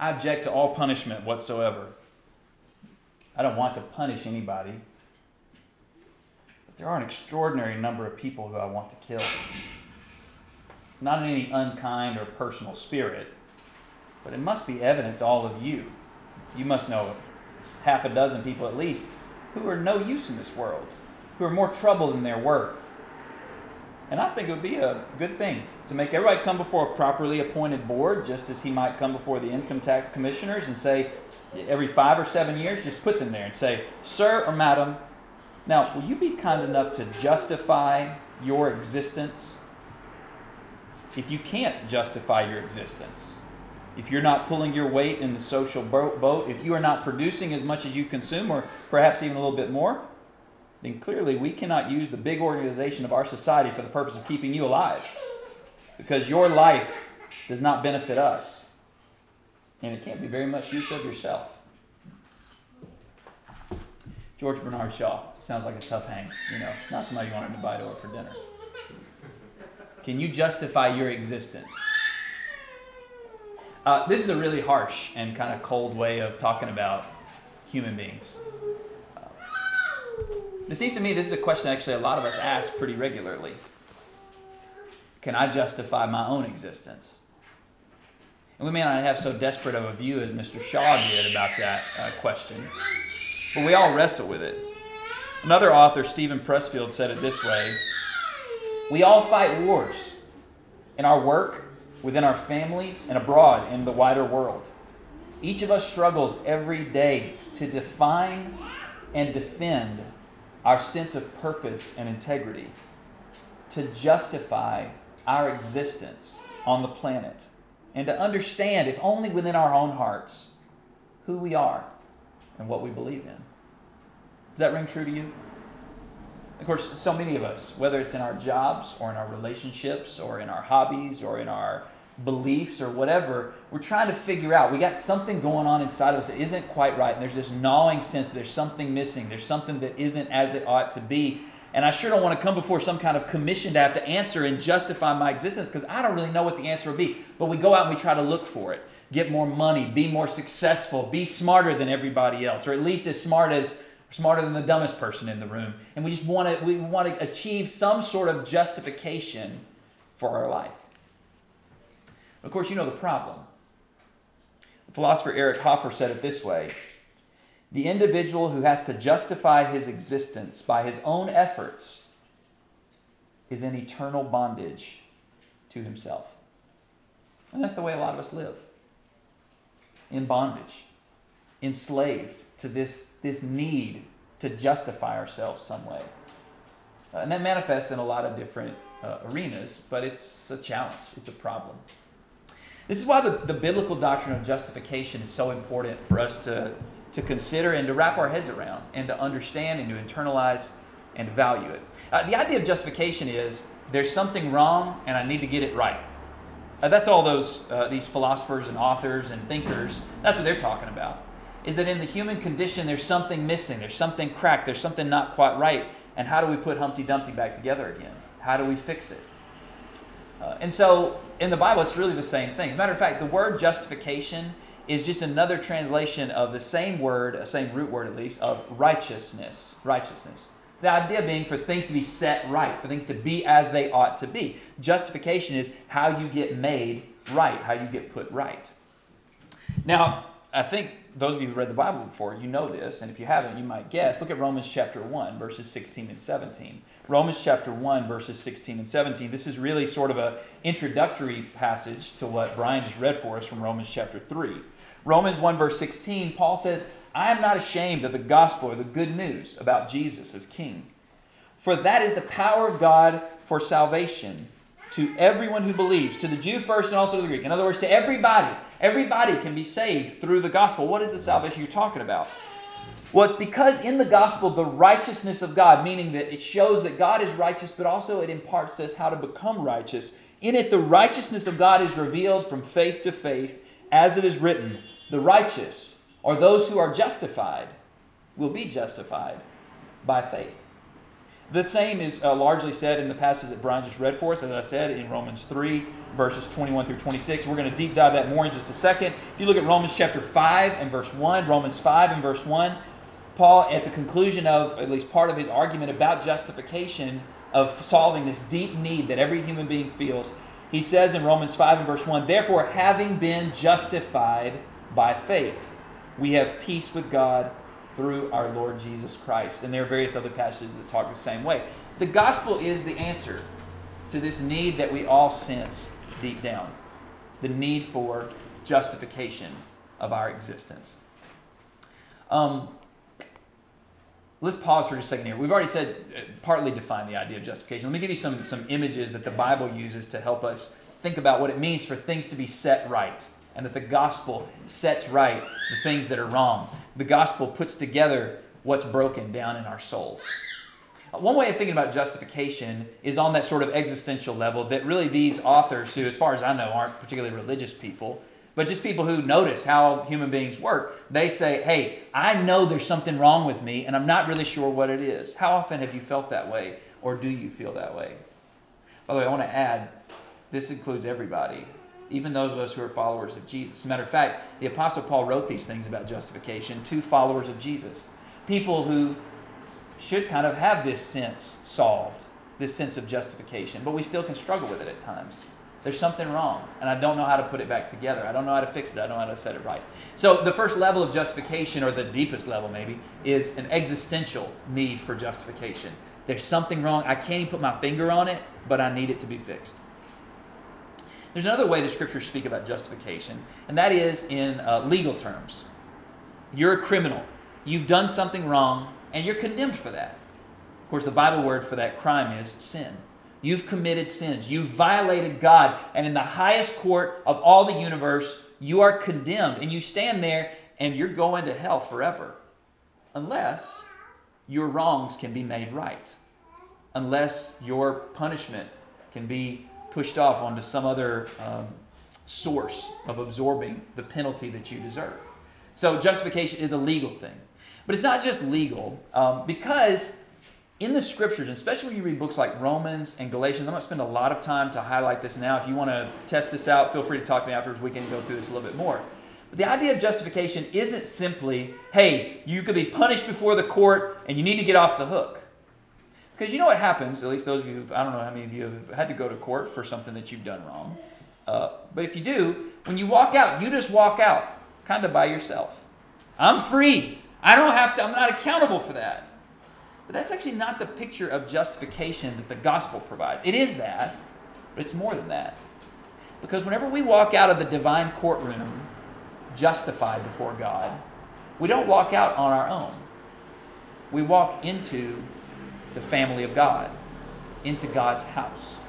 I object to all punishment whatsoever. I don't want to punish anybody. But there are an extraordinary number of people who I want to kill. Not in any unkind or personal spirit, but it must be evident to all of you. You must know half a dozen people at least who are no use in this world, who are more trouble than they're worth. And I think it would be a good thing to make everybody come before a properly appointed board, just as he might come before the income tax commissioners and say, every five or seven years, just put them there and say, Sir or Madam, now will you be kind enough to justify your existence? If you can't justify your existence, if you're not pulling your weight in the social boat, if you are not producing as much as you consume, or perhaps even a little bit more, then clearly we cannot use the big organization of our society for the purpose of keeping you alive. Because your life does not benefit us. And it can't be very much use of yourself. George Bernard Shaw sounds like a tough hang, you know, not somebody you want to invite over for dinner. Can you justify your existence? Uh, this is a really harsh and kind of cold way of talking about human beings. It seems to me this is a question actually a lot of us ask pretty regularly. Can I justify my own existence? And we may not have so desperate of a view as Mr. Shaw did about that uh, question, but we all wrestle with it. Another author, Steven Pressfield, said it this way We all fight wars in our work, within our families, and abroad in the wider world. Each of us struggles every day to define and defend our sense of purpose and integrity, to justify our existence on the planet, and to understand, if only within our own hearts, who we are and what we believe in. Does that ring true to you? Of course, so many of us, whether it's in our jobs or in our relationships or in our hobbies or in our beliefs or whatever, we're trying to figure out. We got something going on inside of us that isn't quite right, and there's this gnawing sense there's something missing. There's something that isn't as it ought to be. And I sure don't want to come before some kind of commission to have to answer and justify my existence because I don't really know what the answer would be. But we go out and we try to look for it. Get more money, be more successful, be smarter than everybody else, or at least as smart as smarter than the dumbest person in the room. And we just want to we want to achieve some sort of justification for our life. Of course, you know the problem. The philosopher Eric Hoffer said it this way The individual who has to justify his existence by his own efforts is in eternal bondage to himself. And that's the way a lot of us live in bondage, enslaved to this, this need to justify ourselves some way. Uh, and that manifests in a lot of different uh, arenas, but it's a challenge, it's a problem. This is why the, the biblical doctrine of justification is so important for us to, to consider and to wrap our heads around and to understand and to internalize and value it. Uh, the idea of justification is there's something wrong and I need to get it right. Uh, that's all those uh, these philosophers and authors and thinkers. That's what they're talking about. Is that in the human condition there's something missing, there's something cracked, there's something not quite right, and how do we put Humpty Dumpty back together again? How do we fix it? Uh, and so in the Bible, it's really the same thing. As a matter of fact, the word justification is just another translation of the same word, a same root word at least, of righteousness. Righteousness. The idea being for things to be set right, for things to be as they ought to be. Justification is how you get made right, how you get put right. Now, I think those of you who've read the Bible before, you know this, and if you haven't, you might guess. Look at Romans chapter 1, verses 16 and 17. Romans chapter 1, verses 16 and 17. This is really sort of an introductory passage to what Brian just read for us from Romans chapter 3. Romans 1, verse 16, Paul says, I am not ashamed of the gospel or the good news about Jesus as King. For that is the power of God for salvation to everyone who believes, to the Jew first and also to the Greek. In other words, to everybody. Everybody can be saved through the gospel. What is the salvation you're talking about? Well, it's because in the gospel, the righteousness of God, meaning that it shows that God is righteous, but also it imparts us how to become righteous. In it, the righteousness of God is revealed from faith to faith, as it is written the righteous, or those who are justified, will be justified by faith. The same is uh, largely said in the passage that Brian just read for us, as I said, in Romans 3, verses 21 through 26. We're going to deep dive that more in just a second. If you look at Romans chapter 5 and verse 1, Romans 5 and verse 1, Paul, at the conclusion of at least part of his argument about justification, of solving this deep need that every human being feels, he says in Romans 5 and verse 1 Therefore, having been justified by faith, we have peace with God through our Lord Jesus Christ. And there are various other passages that talk the same way. The gospel is the answer to this need that we all sense deep down the need for justification of our existence. Um, let's pause for just a second here. We've already said, uh, partly defined the idea of justification. Let me give you some, some images that the Bible uses to help us think about what it means for things to be set right and that the gospel sets right the things that are wrong. The gospel puts together what's broken down in our souls. One way of thinking about justification is on that sort of existential level that really these authors, who, as far as I know, aren't particularly religious people, but just people who notice how human beings work, they say, Hey, I know there's something wrong with me, and I'm not really sure what it is. How often have you felt that way, or do you feel that way? By the way, I want to add this includes everybody, even those of us who are followers of Jesus. As a matter of fact, the Apostle Paul wrote these things about justification to followers of Jesus, people who should kind of have this sense solved, this sense of justification, but we still can struggle with it at times. There's something wrong, and I don't know how to put it back together. I don't know how to fix it. I don't know how to set it right. So, the first level of justification, or the deepest level maybe, is an existential need for justification. There's something wrong. I can't even put my finger on it, but I need it to be fixed. There's another way the scriptures speak about justification, and that is in uh, legal terms. You're a criminal. You've done something wrong, and you're condemned for that. Of course, the Bible word for that crime is sin. You've committed sins. You've violated God. And in the highest court of all the universe, you are condemned. And you stand there and you're going to hell forever. Unless your wrongs can be made right. Unless your punishment can be pushed off onto some other um, source of absorbing the penalty that you deserve. So justification is a legal thing. But it's not just legal, um, because in the scriptures, especially when you read books like Romans and Galatians, I'm going to spend a lot of time to highlight this now. If you want to test this out, feel free to talk to me afterwards. We can go through this a little bit more. But the idea of justification isn't simply, hey, you could be punished before the court and you need to get off the hook. Because you know what happens, at least those of you who I don't know how many of you have had to go to court for something that you've done wrong. Uh, but if you do, when you walk out, you just walk out kind of by yourself. I'm free. I don't have to, I'm not accountable for that. But that's actually not the picture of justification that the gospel provides. It is that, but it's more than that. Because whenever we walk out of the divine courtroom justified before God, we don't walk out on our own. We walk into the family of God, into God's house.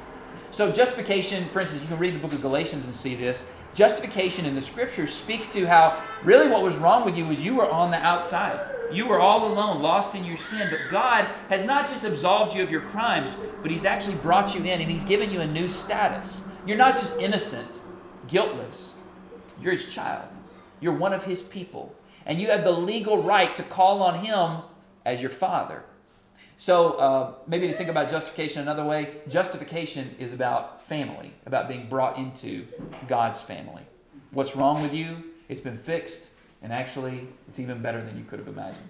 So, justification, for instance, you can read the book of Galatians and see this. Justification in the scriptures speaks to how really what was wrong with you was you were on the outside. You were all alone, lost in your sin, but God has not just absolved you of your crimes, but He's actually brought you in and He's given you a new status. You're not just innocent, guiltless, you're His child. You're one of His people. And you have the legal right to call on Him as your Father. So, uh, maybe to think about justification another way, justification is about family, about being brought into God's family. What's wrong with you? It's been fixed. And actually, it's even better than you could have imagined.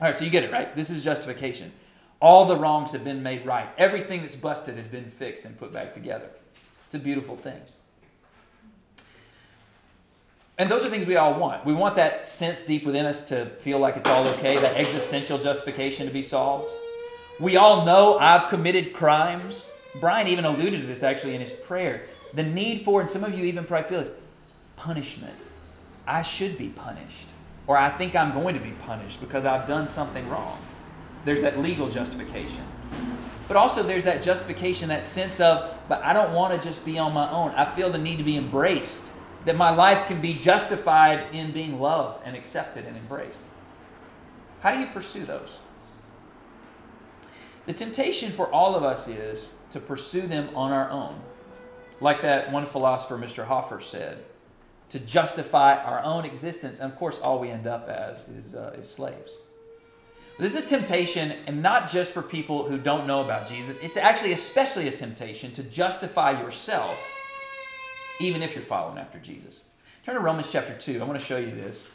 All right, so you get it, right? This is justification. All the wrongs have been made right. Everything that's busted has been fixed and put back together. It's a beautiful thing. And those are things we all want. We want that sense deep within us to feel like it's all okay, that existential justification to be solved. We all know I've committed crimes. Brian even alluded to this actually in his prayer. The need for, and some of you even probably feel this, punishment. I should be punished, or I think I'm going to be punished because I've done something wrong. There's that legal justification. But also, there's that justification, that sense of, but I don't want to just be on my own. I feel the need to be embraced, that my life can be justified in being loved and accepted and embraced. How do you pursue those? The temptation for all of us is to pursue them on our own. Like that one philosopher, Mr. Hoffer, said to justify our own existence. And of course, all we end up as is, uh, is slaves. This is a temptation, and not just for people who don't know about Jesus. It's actually especially a temptation to justify yourself, even if you're following after Jesus. Turn to Romans chapter 2. I want to show you this.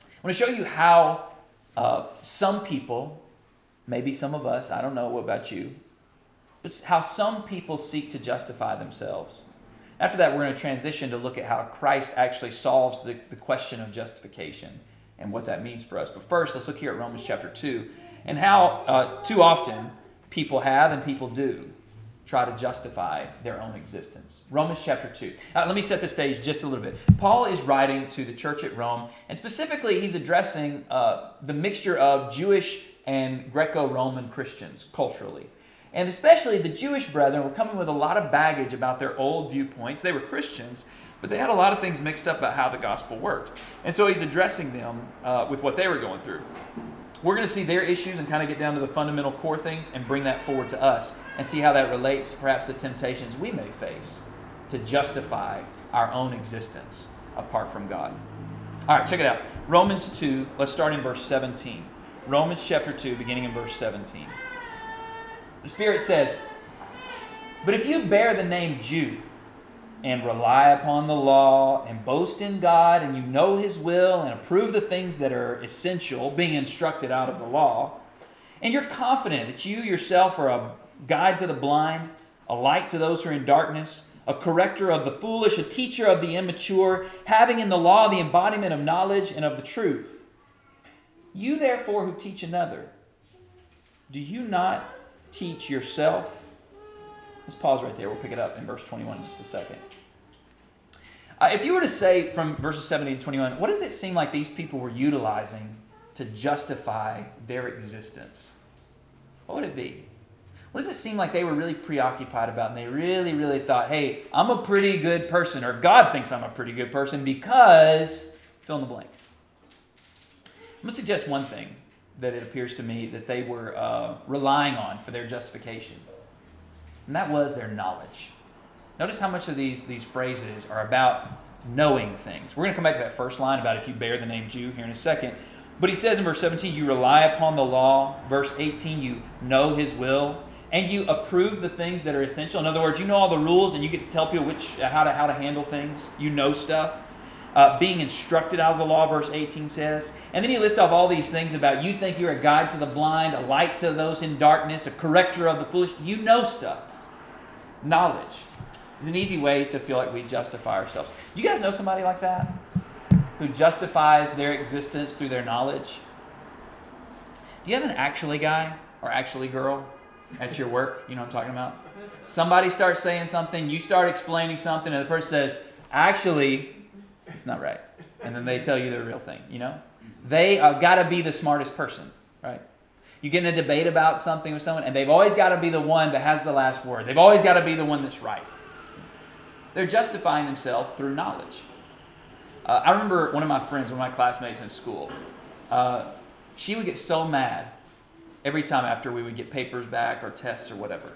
I want to show you how uh, some people, maybe some of us, I don't know what about you, but how some people seek to justify themselves. After that, we're going to transition to look at how Christ actually solves the, the question of justification and what that means for us. But first, let's look here at Romans chapter 2 and how uh, too often people have and people do try to justify their own existence. Romans chapter 2. Uh, let me set the stage just a little bit. Paul is writing to the church at Rome, and specifically, he's addressing uh, the mixture of Jewish and Greco Roman Christians culturally. And especially the Jewish brethren were coming with a lot of baggage about their old viewpoints. They were Christians, but they had a lot of things mixed up about how the gospel worked. And so he's addressing them uh, with what they were going through. We're going to see their issues and kind of get down to the fundamental core things and bring that forward to us and see how that relates perhaps the temptations we may face to justify our own existence apart from God. All right, check it out. Romans 2, let's start in verse 17. Romans chapter 2, beginning in verse 17. The Spirit says, But if you bear the name Jew, and rely upon the law and boast in God and you know His will and approve the things that are essential, being instructed out of the law, and you're confident that you yourself are a guide to the blind, a light to those who are in darkness, a corrector of the foolish, a teacher of the immature, having in the law the embodiment of knowledge and of the truth. You, therefore, who teach another, do you not teach yourself? Let's pause right there. We'll pick it up in verse 21 in just a second. Uh, if you were to say from verses 17 to 21, what does it seem like these people were utilizing to justify their existence? What would it be? What does it seem like they were really preoccupied about and they really, really thought, hey, I'm a pretty good person, or God thinks I'm a pretty good person because fill in the blank? I'm going to suggest one thing that it appears to me that they were uh, relying on for their justification, and that was their knowledge. Notice how much of these, these phrases are about knowing things. We're going to come back to that first line about if you bear the name Jew here in a second. But he says in verse 17, you rely upon the law. Verse 18, you know his will. And you approve the things that are essential. In other words, you know all the rules and you get to tell people which, how, to, how to handle things. You know stuff. Uh, being instructed out of the law, verse 18 says. And then he lists off all these things about you think you're a guide to the blind, a light to those in darkness, a corrector of the foolish. You know stuff. Knowledge is an easy way to feel like we justify ourselves. You guys know somebody like that? Who justifies their existence through their knowledge? Do you have an actually guy or actually girl at your work? You know what I'm talking about? Somebody starts saying something, you start explaining something, and the person says, actually, it's not right. And then they tell you the real thing, you know? They have got to be the smartest person, right? You get in a debate about something with someone, and they've always got to be the one that has the last word. They've always got to be the one that's right. They're justifying themselves through knowledge. Uh, I remember one of my friends, one of my classmates in school, uh, she would get so mad every time after we would get papers back or tests or whatever.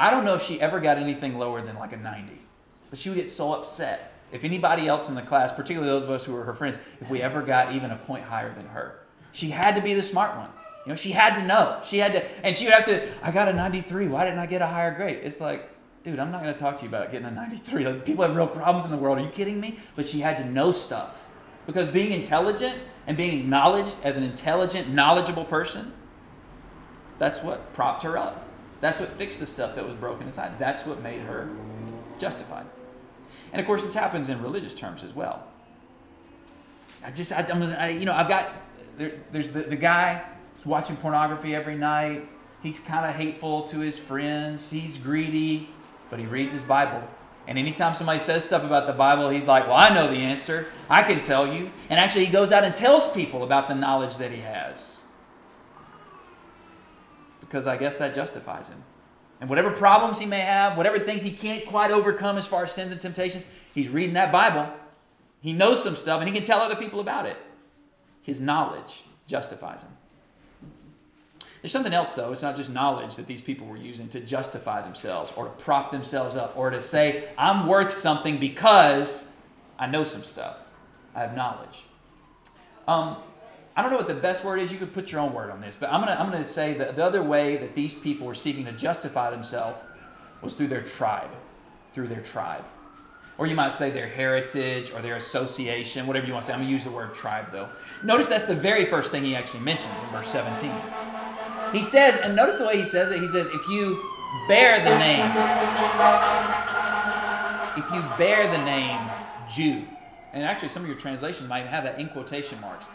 I don't know if she ever got anything lower than like a 90, but she would get so upset. If anybody else in the class, particularly those of us who were her friends, if we ever got even a point higher than her, she had to be the smart one. You know, she had to know. She had to, and she would have to, I got a 93. Why didn't I get a higher grade? It's like, dude, I'm not going to talk to you about getting a 93. Like, people have real problems in the world. Are you kidding me? But she had to know stuff. Because being intelligent and being acknowledged as an intelligent, knowledgeable person, that's what propped her up. That's what fixed the stuff that was broken inside. That's what made her justified. And of course, this happens in religious terms as well. I just, I, I you know, I've got, there, there's the, the guy who's watching pornography every night. He's kind of hateful to his friends. He's greedy but he reads his Bible. And anytime somebody says stuff about the Bible, he's like, Well, I know the answer. I can tell you. And actually, he goes out and tells people about the knowledge that he has. Because I guess that justifies him. And whatever problems he may have, whatever things he can't quite overcome as far as sins and temptations, he's reading that Bible. He knows some stuff and he can tell other people about it. His knowledge justifies him. There's something else, though. It's not just knowledge that these people were using to justify themselves or to prop themselves up or to say, I'm worth something because I know some stuff. I have knowledge. Um, I don't know what the best word is. You could put your own word on this, but I'm gonna I'm gonna say that the other way that these people were seeking to justify themselves was through their tribe, through their tribe, or you might say their heritage or their association, whatever you want to say. I'm gonna use the word tribe though. Notice that's the very first thing he actually mentions in verse 17. He says, and notice the way he says it. He says, if you bear the name, if you bear the name Jew, and actually some of your translations might even have that in quotation marks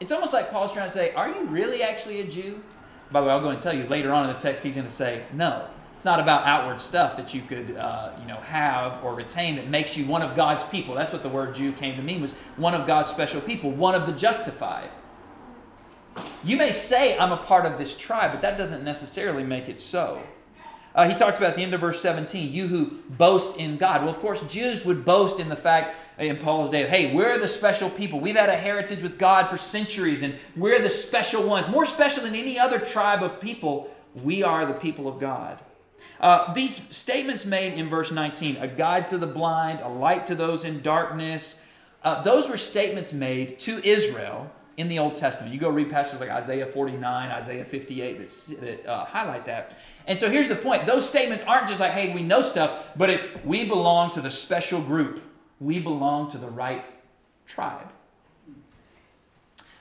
it's almost like Paul's trying to say, Are you really actually a Jew? By the way, I'll go and tell you later on in the text, he's going to say, No. It's not about outward stuff that you could, uh, you know, have or retain that makes you one of God's people. That's what the word Jew came to mean was one of God's special people, one of the justified. You may say I'm a part of this tribe, but that doesn't necessarily make it so. Uh, he talks about the end of verse 17, you who boast in God. Well, of course, Jews would boast in the fact in Paul's day, hey, we're the special people. We've had a heritage with God for centuries, and we're the special ones. More special than any other tribe of people, we are the people of God. Uh, these statements made in verse 19 a guide to the blind, a light to those in darkness uh, those were statements made to Israel in the Old Testament. You go read passages like Isaiah 49, Isaiah 58 that, that uh, highlight that. And so here's the point those statements aren't just like, hey, we know stuff, but it's we belong to the special group, we belong to the right tribe.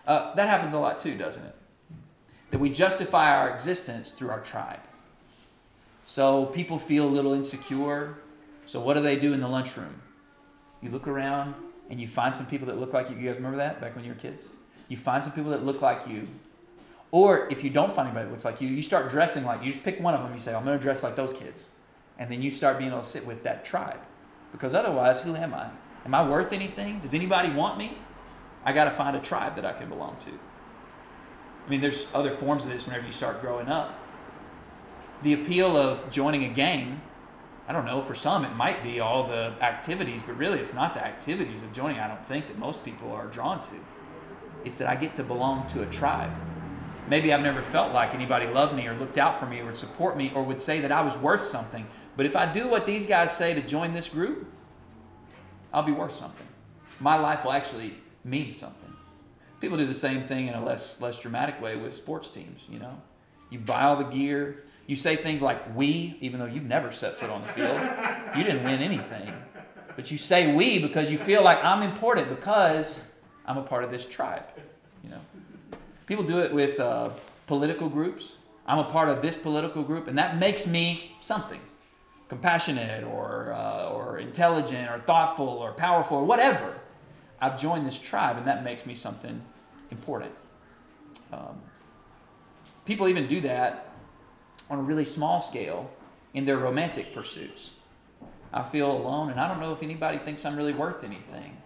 Uh, that happens a lot too, doesn't it? That we justify our existence through our tribe. So people feel a little insecure. So what do they do in the lunchroom? You look around and you find some people that look like you. You guys remember that back when you were kids? You find some people that look like you. Or if you don't find anybody that looks like you, you start dressing like you just pick one of them. You say, I'm going to dress like those kids. And then you start being able to sit with that tribe. Because otherwise, who am I? Am I worth anything? Does anybody want me? I got to find a tribe that I can belong to. I mean, there's other forms of this whenever you start growing up. The appeal of joining a gang, I don't know, for some it might be all the activities, but really it's not the activities of joining, I don't think, that most people are drawn to. It's that I get to belong to a tribe. Maybe I've never felt like anybody loved me or looked out for me or would support me or would say that I was worth something. But if I do what these guys say to join this group, I'll be worth something. My life will actually mean something. People do the same thing in a less less dramatic way with sports teams, you know. You buy all the gear, you say things like we, even though you've never set foot on the field. You didn't win anything. But you say we because you feel like I'm important because I'm a part of this tribe. You know, people do it with uh, political groups. I'm a part of this political group, and that makes me something compassionate or, uh, or intelligent or thoughtful or powerful or whatever. I've joined this tribe, and that makes me something important. Um, people even do that on a really small scale in their romantic pursuits. I feel alone, and I don't know if anybody thinks I'm really worth anything.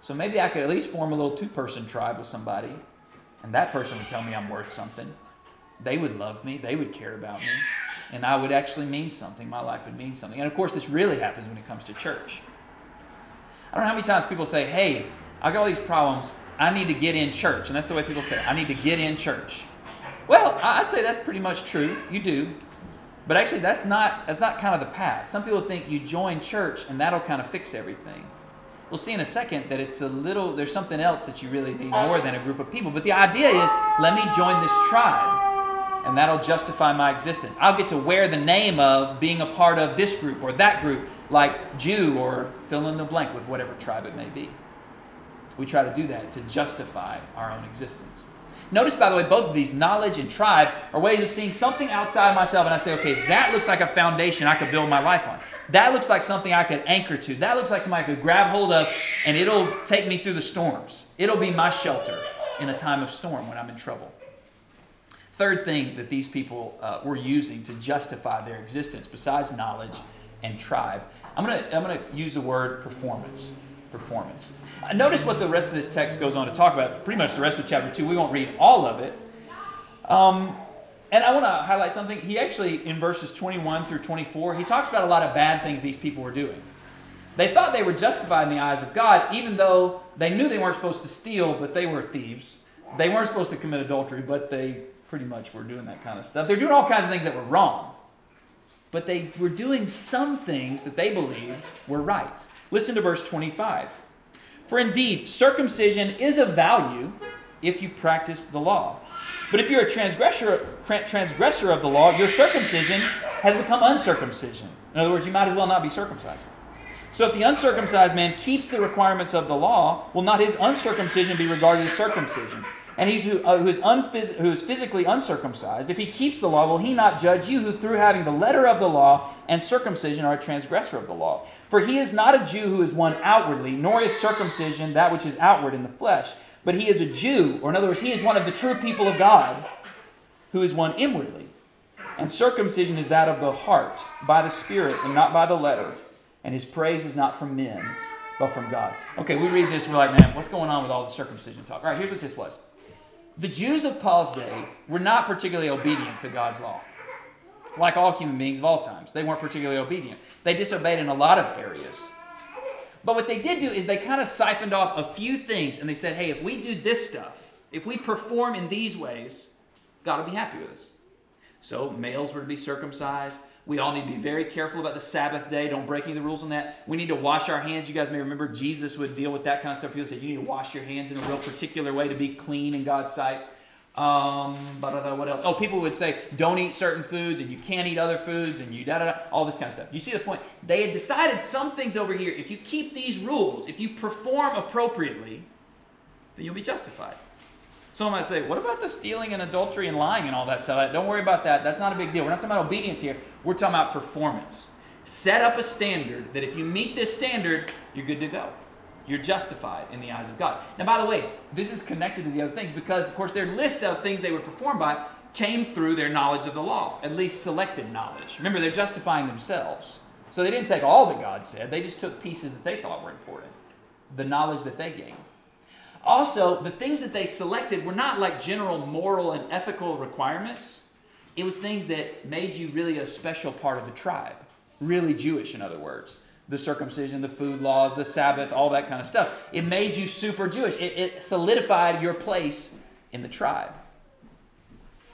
So maybe I could at least form a little two person tribe with somebody, and that person would tell me I'm worth something. They would love me, they would care about me, and I would actually mean something. My life would mean something. And of course, this really happens when it comes to church. I don't know how many times people say, Hey, I got all these problems. I need to get in church. And that's the way people say, I need to get in church. Well, I'd say that's pretty much true. You do. But actually, that's not, that's not kind of the path. Some people think you join church and that'll kind of fix everything. We'll see in a second that it's a little, there's something else that you really need more than a group of people. But the idea is let me join this tribe and that'll justify my existence. I'll get to wear the name of being a part of this group or that group, like Jew or fill in the blank with whatever tribe it may be. We try to do that to justify our own existence. Notice, by the way, both of these, knowledge and tribe, are ways of seeing something outside myself, and I say, okay, that looks like a foundation I could build my life on. That looks like something I could anchor to. That looks like something I could grab hold of, and it'll take me through the storms. It'll be my shelter in a time of storm when I'm in trouble. Third thing that these people uh, were using to justify their existence, besides knowledge and tribe, I'm going to I'm to use the word performance performance. Uh, notice what the rest of this text goes on to talk about, pretty much the rest of chapter 2. We won't read all of it. Um, and I want to highlight something. He actually, in verses 21 through 24, he talks about a lot of bad things these people were doing. They thought they were justified in the eyes of God, even though they knew they weren't supposed to steal, but they were thieves. They weren't supposed to commit adultery, but they pretty much were doing that kind of stuff. They're doing all kinds of things that were wrong. But they were doing some things that they believed were right. Listen to verse 25. For indeed, circumcision is of value if you practice the law. But if you're a transgressor, transgressor of the law, your circumcision has become uncircumcision. In other words, you might as well not be circumcised. So if the uncircumcised man keeps the requirements of the law, will not his uncircumcision be regarded as circumcision? And he's who, uh, who, is unphys- who is physically uncircumcised, if he keeps the law, will he not judge you who through having the letter of the law and circumcision are a transgressor of the law? For he is not a Jew who is one outwardly, nor is circumcision that which is outward in the flesh, but he is a Jew, or in other words, he is one of the true people of God, who is one inwardly. And circumcision is that of the heart, by the Spirit, and not by the letter. And his praise is not from men, but from God. Okay, we read this, we're like, man, what's going on with all the circumcision talk? All right, here's what this was. The Jews of Paul's day were not particularly obedient to God's law. Like all human beings of all times, they weren't particularly obedient. They disobeyed in a lot of areas. But what they did do is they kind of siphoned off a few things and they said, hey, if we do this stuff, if we perform in these ways, God will be happy with us. So males were to be circumcised. We all need to be very careful about the Sabbath day. Don't break any of the rules on that. We need to wash our hands. You guys may remember Jesus would deal with that kind of stuff. People would say you need to wash your hands in a real particular way to be clean in God's sight. Um, what else? Oh, people would say don't eat certain foods and you can't eat other foods and you da da da, all this kind of stuff. You see the point? They had decided some things over here. If you keep these rules, if you perform appropriately, then you'll be justified. Someone might say, what about the stealing and adultery and lying and all that stuff? Don't worry about that. That's not a big deal. We're not talking about obedience here. We're talking about performance. Set up a standard that if you meet this standard, you're good to go. You're justified in the eyes of God. Now, by the way, this is connected to the other things because, of course, their list of things they would perform by came through their knowledge of the law, at least selected knowledge. Remember, they're justifying themselves. So they didn't take all that God said, they just took pieces that they thought were important, the knowledge that they gained. Also, the things that they selected were not like general moral and ethical requirements. It was things that made you really a special part of the tribe, really Jewish, in other words. The circumcision, the food laws, the Sabbath, all that kind of stuff. It made you super Jewish. It, it solidified your place in the tribe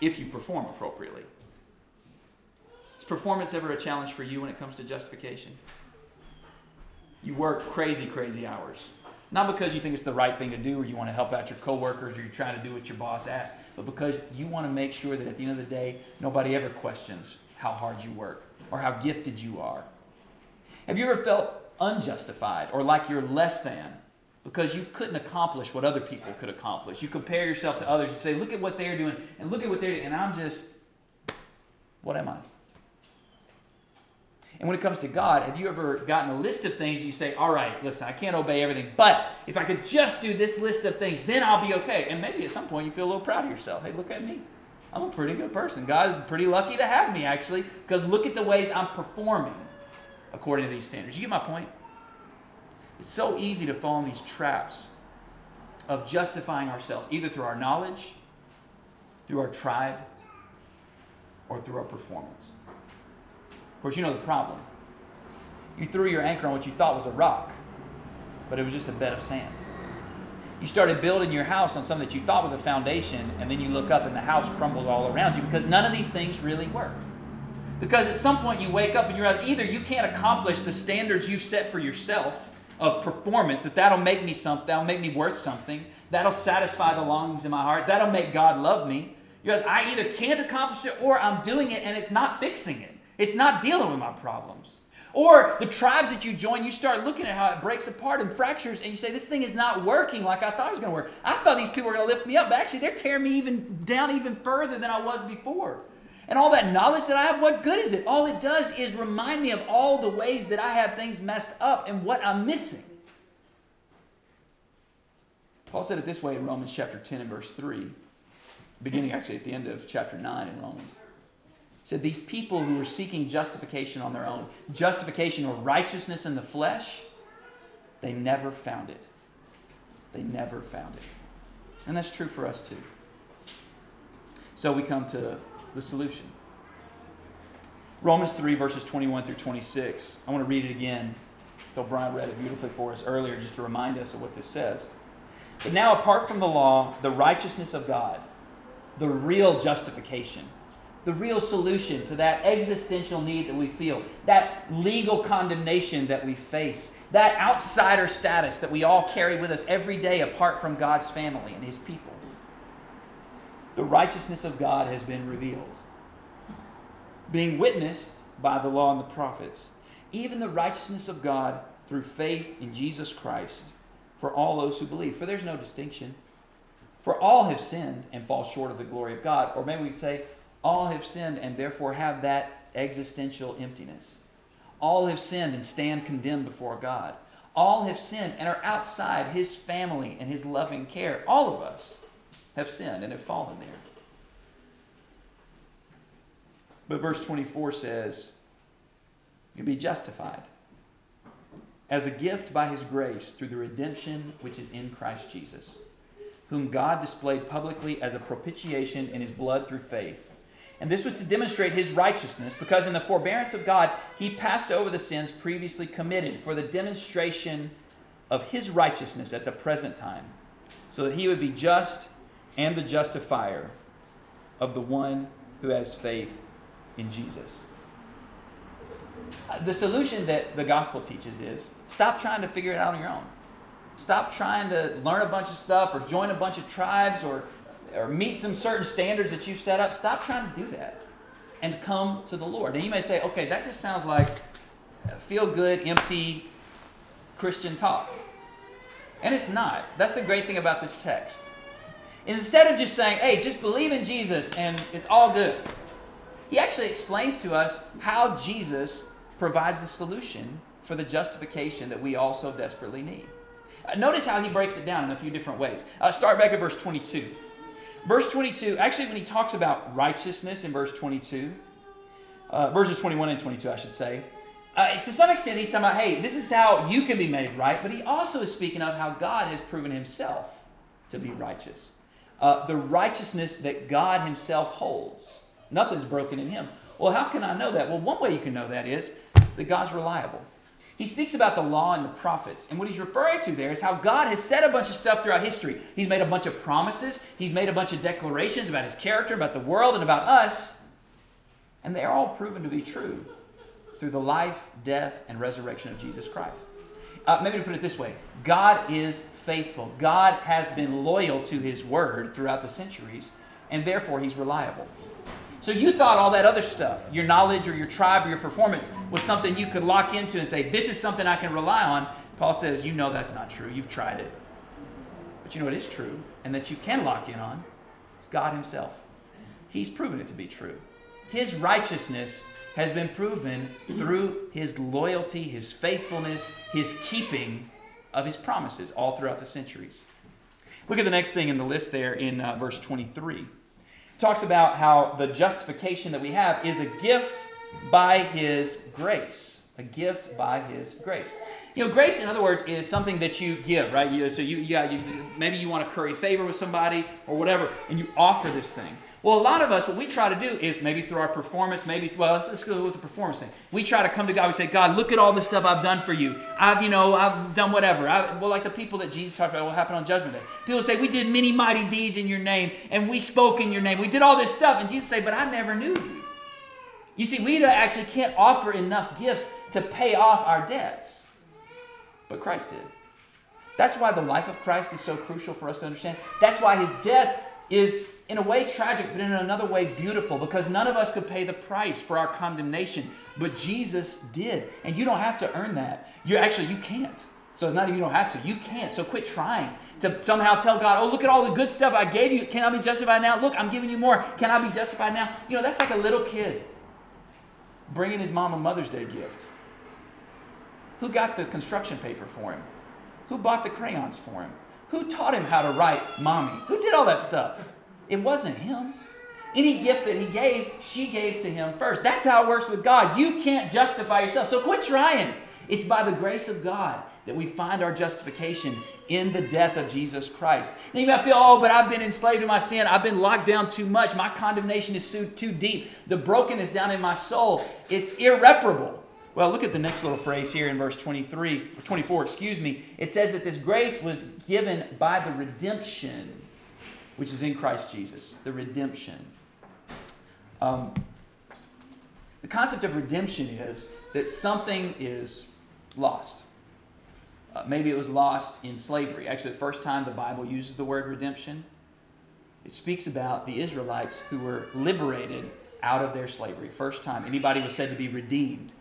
if you perform appropriately. Is performance ever a challenge for you when it comes to justification? You work crazy, crazy hours not because you think it's the right thing to do or you want to help out your coworkers or you're trying to do what your boss asks, but because you want to make sure that at the end of the day, nobody ever questions how hard you work or how gifted you are. Have you ever felt unjustified or like you're less than because you couldn't accomplish what other people could accomplish? You compare yourself to others, you say, look at what they're doing and look at what they're doing, and I'm just, what am I? And when it comes to God, have you ever gotten a list of things you say, all right, listen, I can't obey everything, but if I could just do this list of things, then I'll be okay. And maybe at some point you feel a little proud of yourself. Hey, look at me. I'm a pretty good person. God is pretty lucky to have me, actually, because look at the ways I'm performing according to these standards. You get my point? It's so easy to fall in these traps of justifying ourselves, either through our knowledge, through our tribe, or through our performance. Of course, you know the problem. You threw your anchor on what you thought was a rock, but it was just a bed of sand. You started building your house on something that you thought was a foundation, and then you look up and the house crumbles all around you because none of these things really work. Because at some point you wake up and you realize either you can't accomplish the standards you've set for yourself of performance, that that'll make me something, that'll make me worth something, that'll satisfy the longings in my heart, that'll make God love me. You realize I either can't accomplish it or I'm doing it and it's not fixing it. It's not dealing with my problems. Or the tribes that you join, you start looking at how it breaks apart and fractures, and you say, This thing is not working like I thought it was going to work. I thought these people were going to lift me up, but actually they're tearing me even down even further than I was before. And all that knowledge that I have, what good is it? All it does is remind me of all the ways that I have things messed up and what I'm missing. Paul said it this way in Romans chapter 10 and verse 3, beginning actually at the end of chapter 9 in Romans said these people who were seeking justification on their own, justification or righteousness in the flesh, they never found it. They never found it. And that's true for us too. So we come to the solution. Romans 3, verses 21 through 26. I want to read it again, though Brian read it beautifully for us earlier, just to remind us of what this says. But now, apart from the law, the righteousness of God, the real justification, the real solution to that existential need that we feel, that legal condemnation that we face, that outsider status that we all carry with us every day apart from God's family and His people. the righteousness of God has been revealed, being witnessed by the law and the prophets, even the righteousness of God through faith in Jesus Christ for all those who believe. For there's no distinction. For all have sinned and fall short of the glory of God. Or maybe we say, all have sinned and therefore have that existential emptiness. All have sinned and stand condemned before God. All have sinned and are outside his family and his loving care. All of us have sinned and have fallen there. But verse 24 says, You be justified as a gift by his grace through the redemption which is in Christ Jesus, whom God displayed publicly as a propitiation in his blood through faith. And this was to demonstrate his righteousness, because in the forbearance of God, he passed over the sins previously committed for the demonstration of his righteousness at the present time, so that he would be just and the justifier of the one who has faith in Jesus. The solution that the gospel teaches is stop trying to figure it out on your own. Stop trying to learn a bunch of stuff or join a bunch of tribes or, or meet some certain standards that you've set up. Stop trying to do that and come to the Lord. And you may say, okay, that just sounds like feel good, empty Christian talk. And it's not. That's the great thing about this text. Instead of just saying, hey, just believe in Jesus and it's all good, he actually explains to us how Jesus provides the solution for the justification that we also desperately need. Uh, notice how he breaks it down in a few different ways. Uh, start back at verse 22. Verse 22, actually, when he talks about righteousness in verse 22, uh, verses 21 and 22, I should say, uh, to some extent, he's talking about, hey, this is how you can be made right, but he also is speaking of how God has proven himself to be righteous. Uh, the righteousness that God himself holds. Nothing's broken in him. Well, how can I know that? Well, one way you can know that is that God's reliable. He speaks about the law and the prophets. And what he's referring to there is how God has said a bunch of stuff throughout history. He's made a bunch of promises, he's made a bunch of declarations about his character, about the world, and about us. And they're all proven to be true through the life, death, and resurrection of Jesus Christ. Uh, maybe to put it this way God is faithful. God has been loyal to his word throughout the centuries, and therefore he's reliable. So you thought all that other stuff, your knowledge or your tribe or your performance, was something you could lock into and say, this is something I can rely on. Paul says, you know that's not true. You've tried it. But you know it is true and that you can lock in on? It's God Himself. He's proven it to be true. His righteousness has been proven through His loyalty, His faithfulness, His keeping of His promises all throughout the centuries. Look at the next thing in the list there in uh, verse 23 talks about how the justification that we have is a gift by his grace. A gift by his grace. You know, grace, in other words, is something that you give, right? You, so you, yeah, you, maybe you want to curry favor with somebody or whatever, and you offer this thing. Well, a lot of us, what we try to do is maybe through our performance, maybe, well, let's, let's go with the performance thing. We try to come to God, we say, God, look at all the stuff I've done for you. I've, you know, I've done whatever. I, well, like the people that Jesus talked about, what happened on Judgment Day. People say, we did many mighty deeds in your name, and we spoke in your name. We did all this stuff. And Jesus say, but I never knew you. You see, we actually can't offer enough gifts to pay off our debts. But Christ did. That's why the life of Christ is so crucial for us to understand. That's why his death is in a way tragic, but in another way beautiful because none of us could pay the price for our condemnation, but Jesus did. And you don't have to earn that. You actually you can't. So it's not even you don't have to. You can't. So quit trying to somehow tell God, "Oh, look at all the good stuff I gave you. Can I be justified now? Look, I'm giving you more. Can I be justified now?" You know, that's like a little kid bringing his mom a Mother's Day gift. Who got the construction paper for him? Who bought the crayons for him? Who taught him how to write mommy? Who did all that stuff? It wasn't him. Any gift that he gave, she gave to him first. That's how it works with God. You can't justify yourself. So quit trying. It's by the grace of God that we find our justification in the death of Jesus Christ. And you might feel, oh, but I've been enslaved to my sin. I've been locked down too much. My condemnation is too, too deep. The brokenness down in my soul, it's irreparable. Well, look at the next little phrase here in verse 23, or 24, excuse me. It says that this grace was given by the redemption which is in Christ Jesus, the redemption. Um, the concept of redemption is that something is lost. Uh, maybe it was lost in slavery. Actually, the first time the Bible uses the word redemption, It speaks about the Israelites who were liberated out of their slavery. First time anybody was said to be redeemed.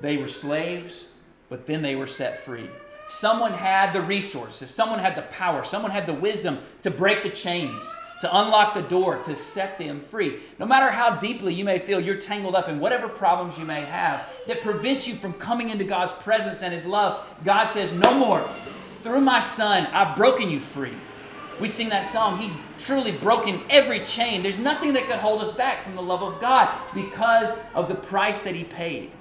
They were slaves, but then they were set free. Someone had the resources, someone had the power, someone had the wisdom to break the chains, to unlock the door, to set them free. No matter how deeply you may feel you're tangled up in whatever problems you may have that prevents you from coming into God's presence and His love, God says, No more. Through my Son, I've broken you free. We sing that song, He's truly broken every chain. There's nothing that could hold us back from the love of God because of the price that He paid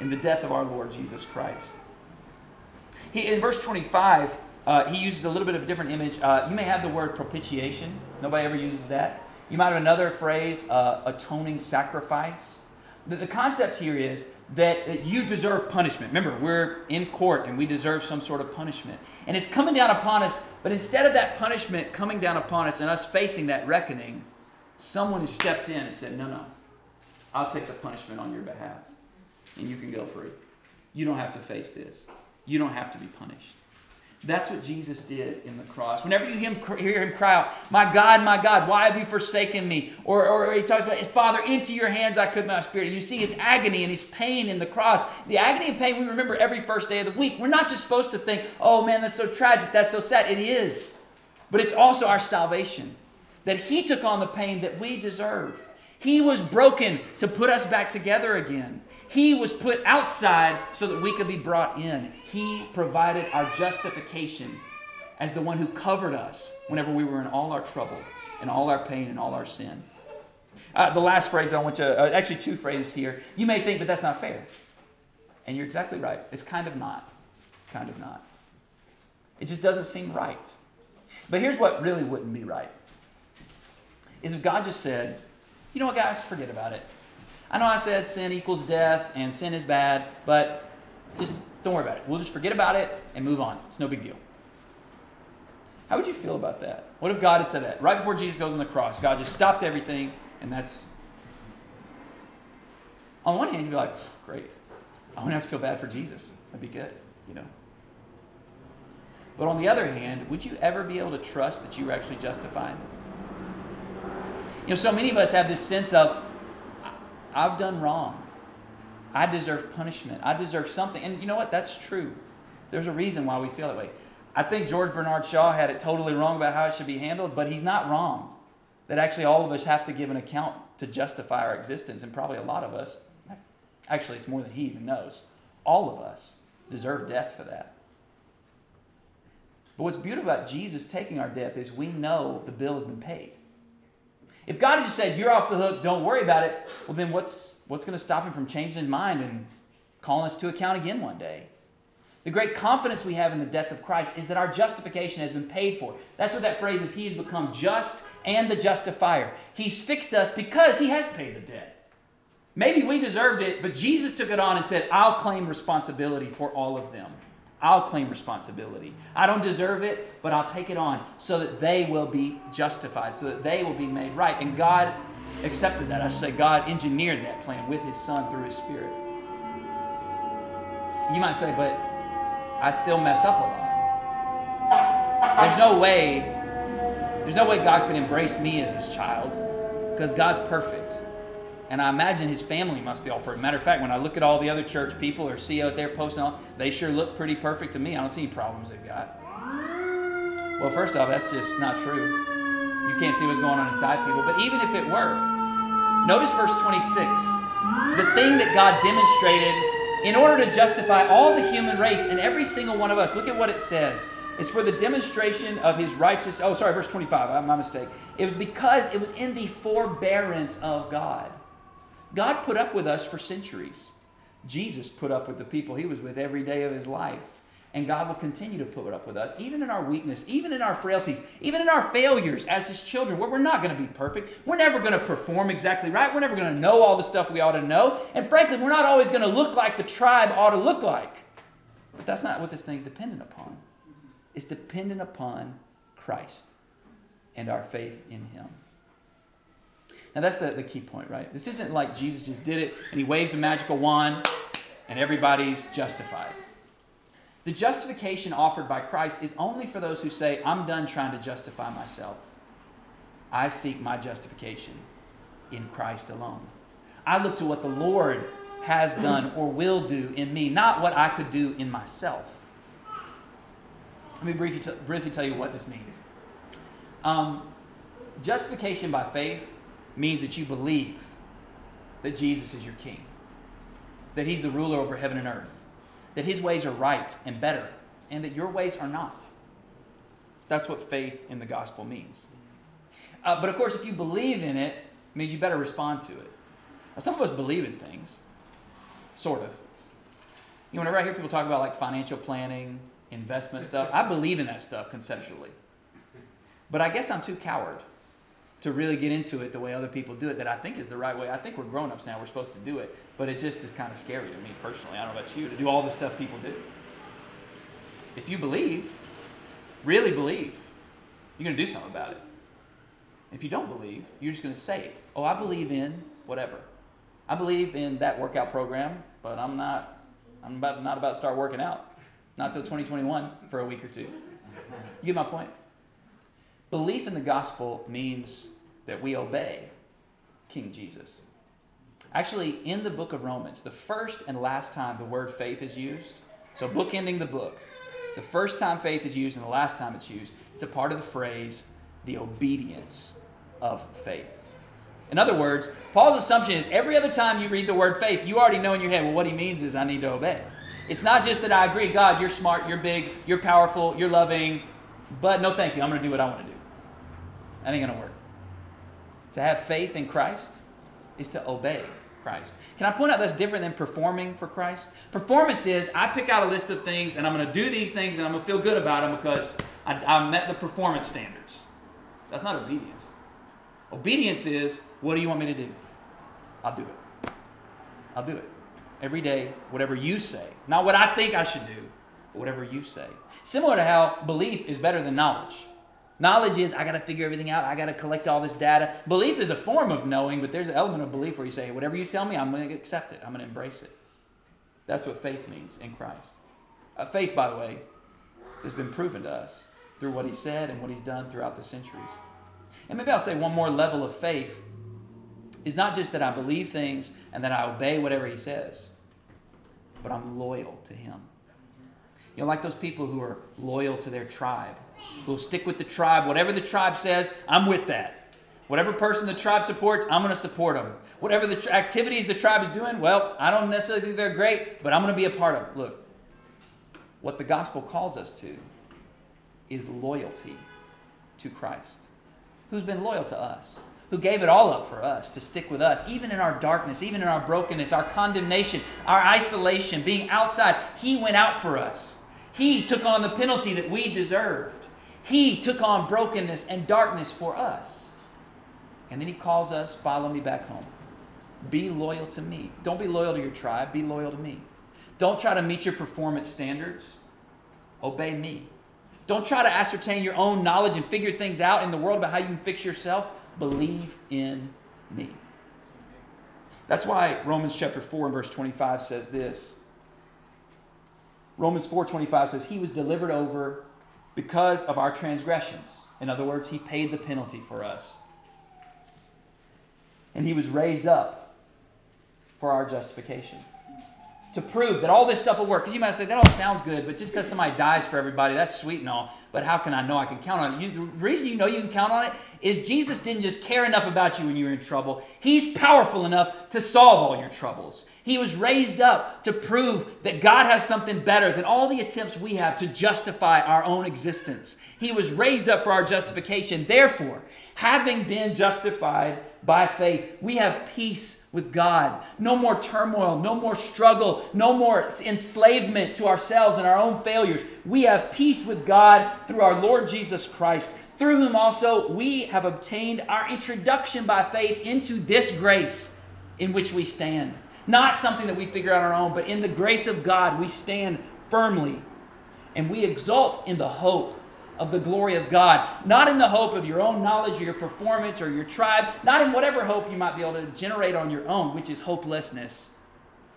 in the death of our Lord Jesus Christ. He, in verse 25, uh, he uses a little bit of a different image. Uh, you may have the word propitiation. Nobody ever uses that. You might have another phrase, uh, atoning sacrifice. The, the concept here is that, that you deserve punishment. Remember, we're in court and we deserve some sort of punishment. And it's coming down upon us, but instead of that punishment coming down upon us and us facing that reckoning, someone has stepped in and said, No, no, I'll take the punishment on your behalf and you can go free. You don't have to face this. You don't have to be punished. That's what Jesus did in the cross. Whenever you hear him cry out, My God, my God, why have you forsaken me? Or, or he talks about, Father, into your hands I commit my spirit. You see his agony and his pain in the cross. The agony and pain we remember every first day of the week. We're not just supposed to think, Oh man, that's so tragic, that's so sad. It is. But it's also our salvation. That he took on the pain that we deserve. He was broken to put us back together again. He was put outside so that we could be brought in. He provided our justification as the one who covered us whenever we were in all our trouble and all our pain and all our sin. Uh, the last phrase I want you, uh, actually, two phrases here. You may think, but that's not fair. And you're exactly right. It's kind of not. It's kind of not. It just doesn't seem right. But here's what really wouldn't be right is if God just said, you know what, guys, forget about it. I know I said sin equals death and sin is bad, but just don't worry about it. We'll just forget about it and move on. It's no big deal. How would you feel about that? What if God had said that? Right before Jesus goes on the cross, God just stopped everything, and that's. On one hand, you'd be like, great. I wouldn't have to feel bad for Jesus. That'd be good, you know. But on the other hand, would you ever be able to trust that you were actually justified? You know, so many of us have this sense of, I've done wrong. I deserve punishment. I deserve something. And you know what? That's true. There's a reason why we feel that way. I think George Bernard Shaw had it totally wrong about how it should be handled, but he's not wrong. That actually all of us have to give an account to justify our existence, and probably a lot of us, actually, it's more than he even knows. All of us deserve death for that. But what's beautiful about Jesus taking our death is we know the bill has been paid. If God had just said, You're off the hook, don't worry about it, well, then what's, what's going to stop him from changing his mind and calling us to account again one day? The great confidence we have in the death of Christ is that our justification has been paid for. That's what that phrase is. He has become just and the justifier. He's fixed us because he has paid the debt. Maybe we deserved it, but Jesus took it on and said, I'll claim responsibility for all of them. I'll claim responsibility. I don't deserve it, but I'll take it on so that they will be justified, so that they will be made right. And God accepted that. I should say, God engineered that plan with His Son through His Spirit. You might say, but I still mess up a lot. There's no way, there's no way God could embrace me as His child because God's perfect. And I imagine his family must be all perfect. Matter of fact, when I look at all the other church people or see out there posting all, they sure look pretty perfect to me. I don't see any problems they've got. Well, first off, that's just not true. You can't see what's going on inside people. But even if it were, notice verse 26. The thing that God demonstrated in order to justify all the human race and every single one of us. Look at what it says. It's for the demonstration of his righteous. Oh, sorry, verse 25. My mistake. It was because it was in the forbearance of God. God put up with us for centuries. Jesus put up with the people he was with every day of his life. And God will continue to put up with us, even in our weakness, even in our frailties, even in our failures as his children, where we're not going to be perfect. We're never going to perform exactly right. We're never going to know all the stuff we ought to know. And frankly, we're not always going to look like the tribe ought to look like. But that's not what this thing's dependent upon. It's dependent upon Christ and our faith in him. Now, that's the, the key point, right? This isn't like Jesus just did it and he waves a magical wand and everybody's justified. The justification offered by Christ is only for those who say, I'm done trying to justify myself. I seek my justification in Christ alone. I look to what the Lord has done or will do in me, not what I could do in myself. Let me briefly, t- briefly tell you what this means. Um, justification by faith means that you believe that Jesus is your king, that he's the ruler over heaven and earth, that his ways are right and better, and that your ways are not. That's what faith in the gospel means. Uh, but of course, if you believe in it, it means you better respond to it. Now, some of us believe in things, sort of. You know, whenever I hear people talk about like financial planning, investment stuff, I believe in that stuff conceptually. But I guess I'm too coward to really get into it the way other people do it that I think is the right way. I think we're grown ups now, we're supposed to do it, but it just is kind of scary to me personally. I don't know about you, to do all the stuff people do. If you believe, really believe, you're going to do something about it. If you don't believe, you're just going to say it. Oh, I believe in whatever. I believe in that workout program, but I'm not. I'm about, not about to start working out. Not till 2021 for a week or two. You get my point? Belief in the gospel means that we obey King Jesus. Actually, in the book of Romans, the first and last time the word faith is used, so bookending the book, the first time faith is used and the last time it's used, it's a part of the phrase, the obedience of faith. In other words, Paul's assumption is every other time you read the word faith, you already know in your head, well, what he means is I need to obey. It's not just that I agree, God, you're smart, you're big, you're powerful, you're loving, but no thank you, I'm going to do what I want to do. That ain't to work. To have faith in Christ is to obey Christ. Can I point out that's different than performing for Christ? Performance is I pick out a list of things and I'm going to do these things and I'm going to feel good about them because I, I met the performance standards. That's not obedience. Obedience is what do you want me to do? I'll do it. I'll do it. Every day, whatever you say. Not what I think I should do, but whatever you say. Similar to how belief is better than knowledge. Knowledge is I got to figure everything out. I got to collect all this data. Belief is a form of knowing, but there's an element of belief where you say, whatever you tell me, I'm going to accept it. I'm going to embrace it. That's what faith means in Christ. Uh, faith, by the way, has been proven to us through what he said and what he's done throughout the centuries. And maybe I'll say one more level of faith is not just that I believe things and that I obey whatever he says, but I'm loyal to him. You know, like those people who are loyal to their tribe, will stick with the tribe. Whatever the tribe says, I'm with that. Whatever person the tribe supports, I'm going to support them. Whatever the tr- activities the tribe is doing, well, I don't necessarily think they're great, but I'm going to be a part of it. Look, what the gospel calls us to is loyalty to Christ, who's been loyal to us who gave it all up for us to stick with us, even in our darkness, even in our brokenness, our condemnation, our isolation, being outside. He went out for us. He took on the penalty that we deserved. He took on brokenness and darkness for us. And then he calls us, follow me back home. Be loyal to me. Don't be loyal to your tribe, be loyal to me. Don't try to meet your performance standards. Obey me. Don't try to ascertain your own knowledge and figure things out in the world about how you can fix yourself believe in me. That's why Romans chapter 4 and verse 25 says this. Romans 4:25 says he was delivered over because of our transgressions. In other words, he paid the penalty for us. And he was raised up for our justification to prove that all this stuff will work. Because you might say, that all sounds good, but just because somebody dies for everybody, that's sweet and all. But how can I know I can count on it? You, the reason you know you can count on it is Jesus didn't just care enough about you when you were in trouble, He's powerful enough to solve all your troubles. He was raised up to prove that God has something better than all the attempts we have to justify our own existence. He was raised up for our justification. Therefore, having been justified by faith, we have peace with God. No more turmoil, no more struggle, no more enslavement to ourselves and our own failures. We have peace with God through our Lord Jesus Christ, through whom also we have obtained our introduction by faith into this grace in which we stand. Not something that we figure out on our own, but in the grace of God, we stand firmly and we exult in the hope of the glory of God. Not in the hope of your own knowledge or your performance or your tribe, not in whatever hope you might be able to generate on your own, which is hopelessness,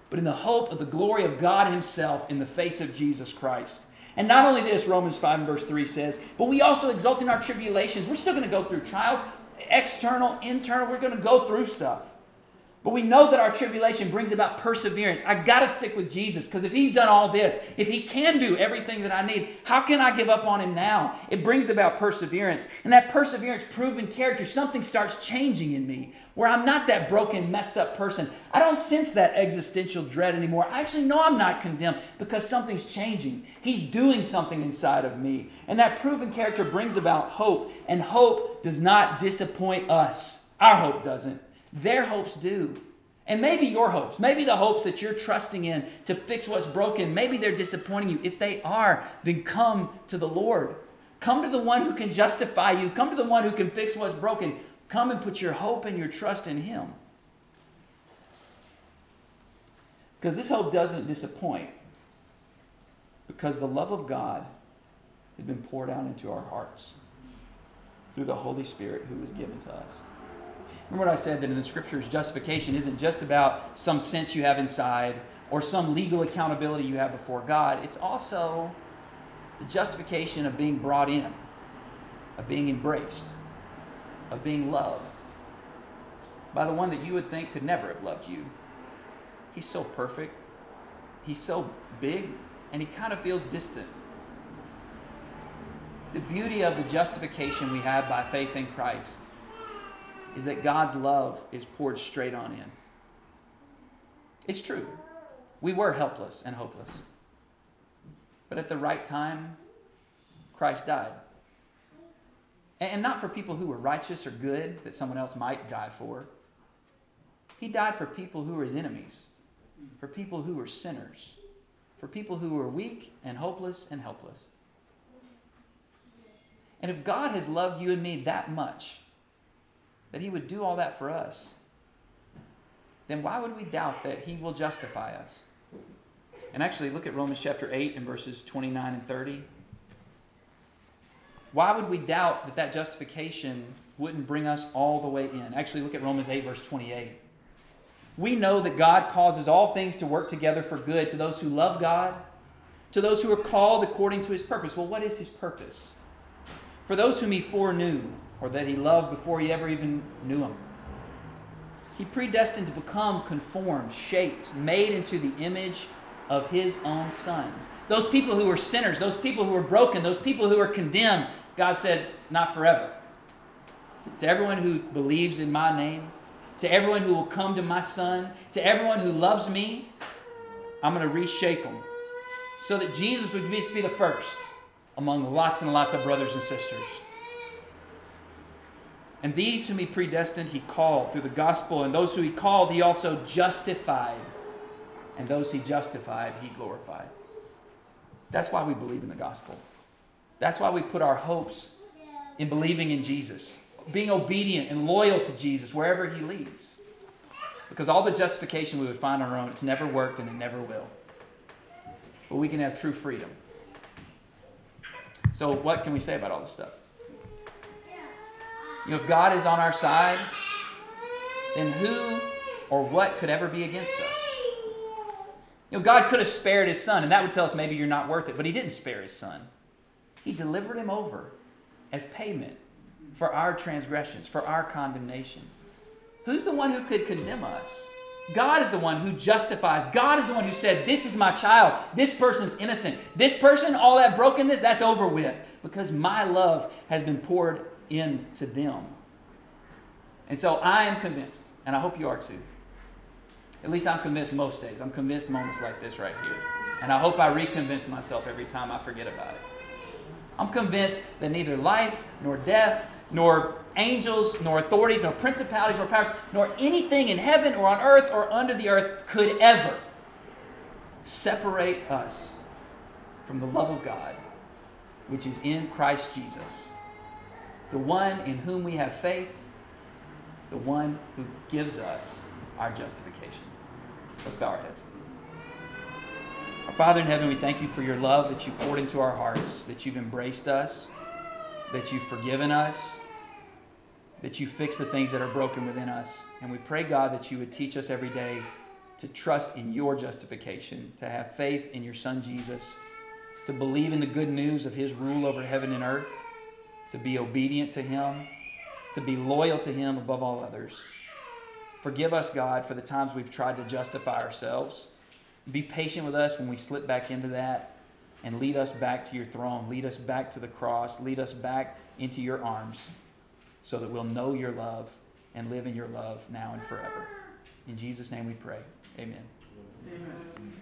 but in the hope of the glory of God Himself in the face of Jesus Christ. And not only this, Romans 5 and verse 3 says, but we also exult in our tribulations. We're still going to go through trials. external, internal. We're going to go through stuff. But we know that our tribulation brings about perseverance. I got to stick with Jesus because if He's done all this, if He can do everything that I need, how can I give up on Him now? It brings about perseverance. And that perseverance, proven character, something starts changing in me where I'm not that broken, messed up person. I don't sense that existential dread anymore. I actually know I'm not condemned because something's changing. He's doing something inside of me. And that proven character brings about hope. And hope does not disappoint us, our hope doesn't. Their hopes do. And maybe your hopes, maybe the hopes that you're trusting in to fix what's broken, maybe they're disappointing you. If they are, then come to the Lord. Come to the one who can justify you. Come to the one who can fix what's broken. Come and put your hope and your trust in Him. Because this hope doesn't disappoint. Because the love of God has been poured out into our hearts through the Holy Spirit who was given to us. Remember what I said that in the scriptures, justification isn't just about some sense you have inside or some legal accountability you have before God. It's also the justification of being brought in, of being embraced, of being loved by the one that you would think could never have loved you. He's so perfect, he's so big, and he kind of feels distant. The beauty of the justification we have by faith in Christ is that God's love is poured straight on in. It's true. We were helpless and hopeless. But at the right time, Christ died. And not for people who were righteous or good that someone else might die for. He died for people who were his enemies, for people who were sinners, for people who were weak and hopeless and helpless. And if God has loved you and me that much, that He would do all that for us, then why would we doubt that He will justify us? And actually, look at Romans chapter 8 and verses 29 and 30. Why would we doubt that that justification wouldn't bring us all the way in? Actually, look at Romans 8, verse 28. We know that God causes all things to work together for good to those who love God, to those who are called according to his purpose. Well, what is his purpose? For those whom he foreknew, or that he loved before he ever even knew him. He predestined to become conformed, shaped, made into the image of his own son. Those people who were sinners, those people who were broken, those people who were condemned, God said, not forever. To everyone who believes in my name, to everyone who will come to my son, to everyone who loves me, I'm going to reshape them so that Jesus would be the first among lots and lots of brothers and sisters. And these whom he predestined, he called through the gospel. And those who he called, he also justified. And those he justified, he glorified. That's why we believe in the gospel. That's why we put our hopes in believing in Jesus, being obedient and loyal to Jesus wherever he leads. Because all the justification we would find on our own, it's never worked and it never will. But we can have true freedom. So, what can we say about all this stuff? You know, if God is on our side, then who or what could ever be against us? You know, God could have spared his son, and that would tell us maybe you're not worth it, but he didn't spare his son. He delivered him over as payment for our transgressions, for our condemnation. Who's the one who could condemn us? God is the one who justifies. God is the one who said, This is my child. This person's innocent. This person, all that brokenness, that's over with because my love has been poured into them. And so I am convinced, and I hope you are too. At least I'm convinced most days. I'm convinced moments like this right here. And I hope I reconvince myself every time I forget about it. I'm convinced that neither life, nor death, nor angels, nor authorities, nor principalities, nor powers, nor anything in heaven or on earth or under the earth could ever separate us from the love of God, which is in Christ Jesus the one in whom we have faith, the one who gives us our justification. Let's bow our heads. Our Father in heaven, we thank you for your love that you poured into our hearts, that you've embraced us, that you've forgiven us, that you fix the things that are broken within us. And we pray, God, that you would teach us every day to trust in your justification, to have faith in your Son Jesus, to believe in the good news of his rule over heaven and earth to be obedient to Him, to be loyal to Him above all others. Forgive us, God, for the times we've tried to justify ourselves. Be patient with us when we slip back into that and lead us back to your throne. Lead us back to the cross. Lead us back into your arms so that we'll know your love and live in your love now and forever. In Jesus' name we pray. Amen. Amen.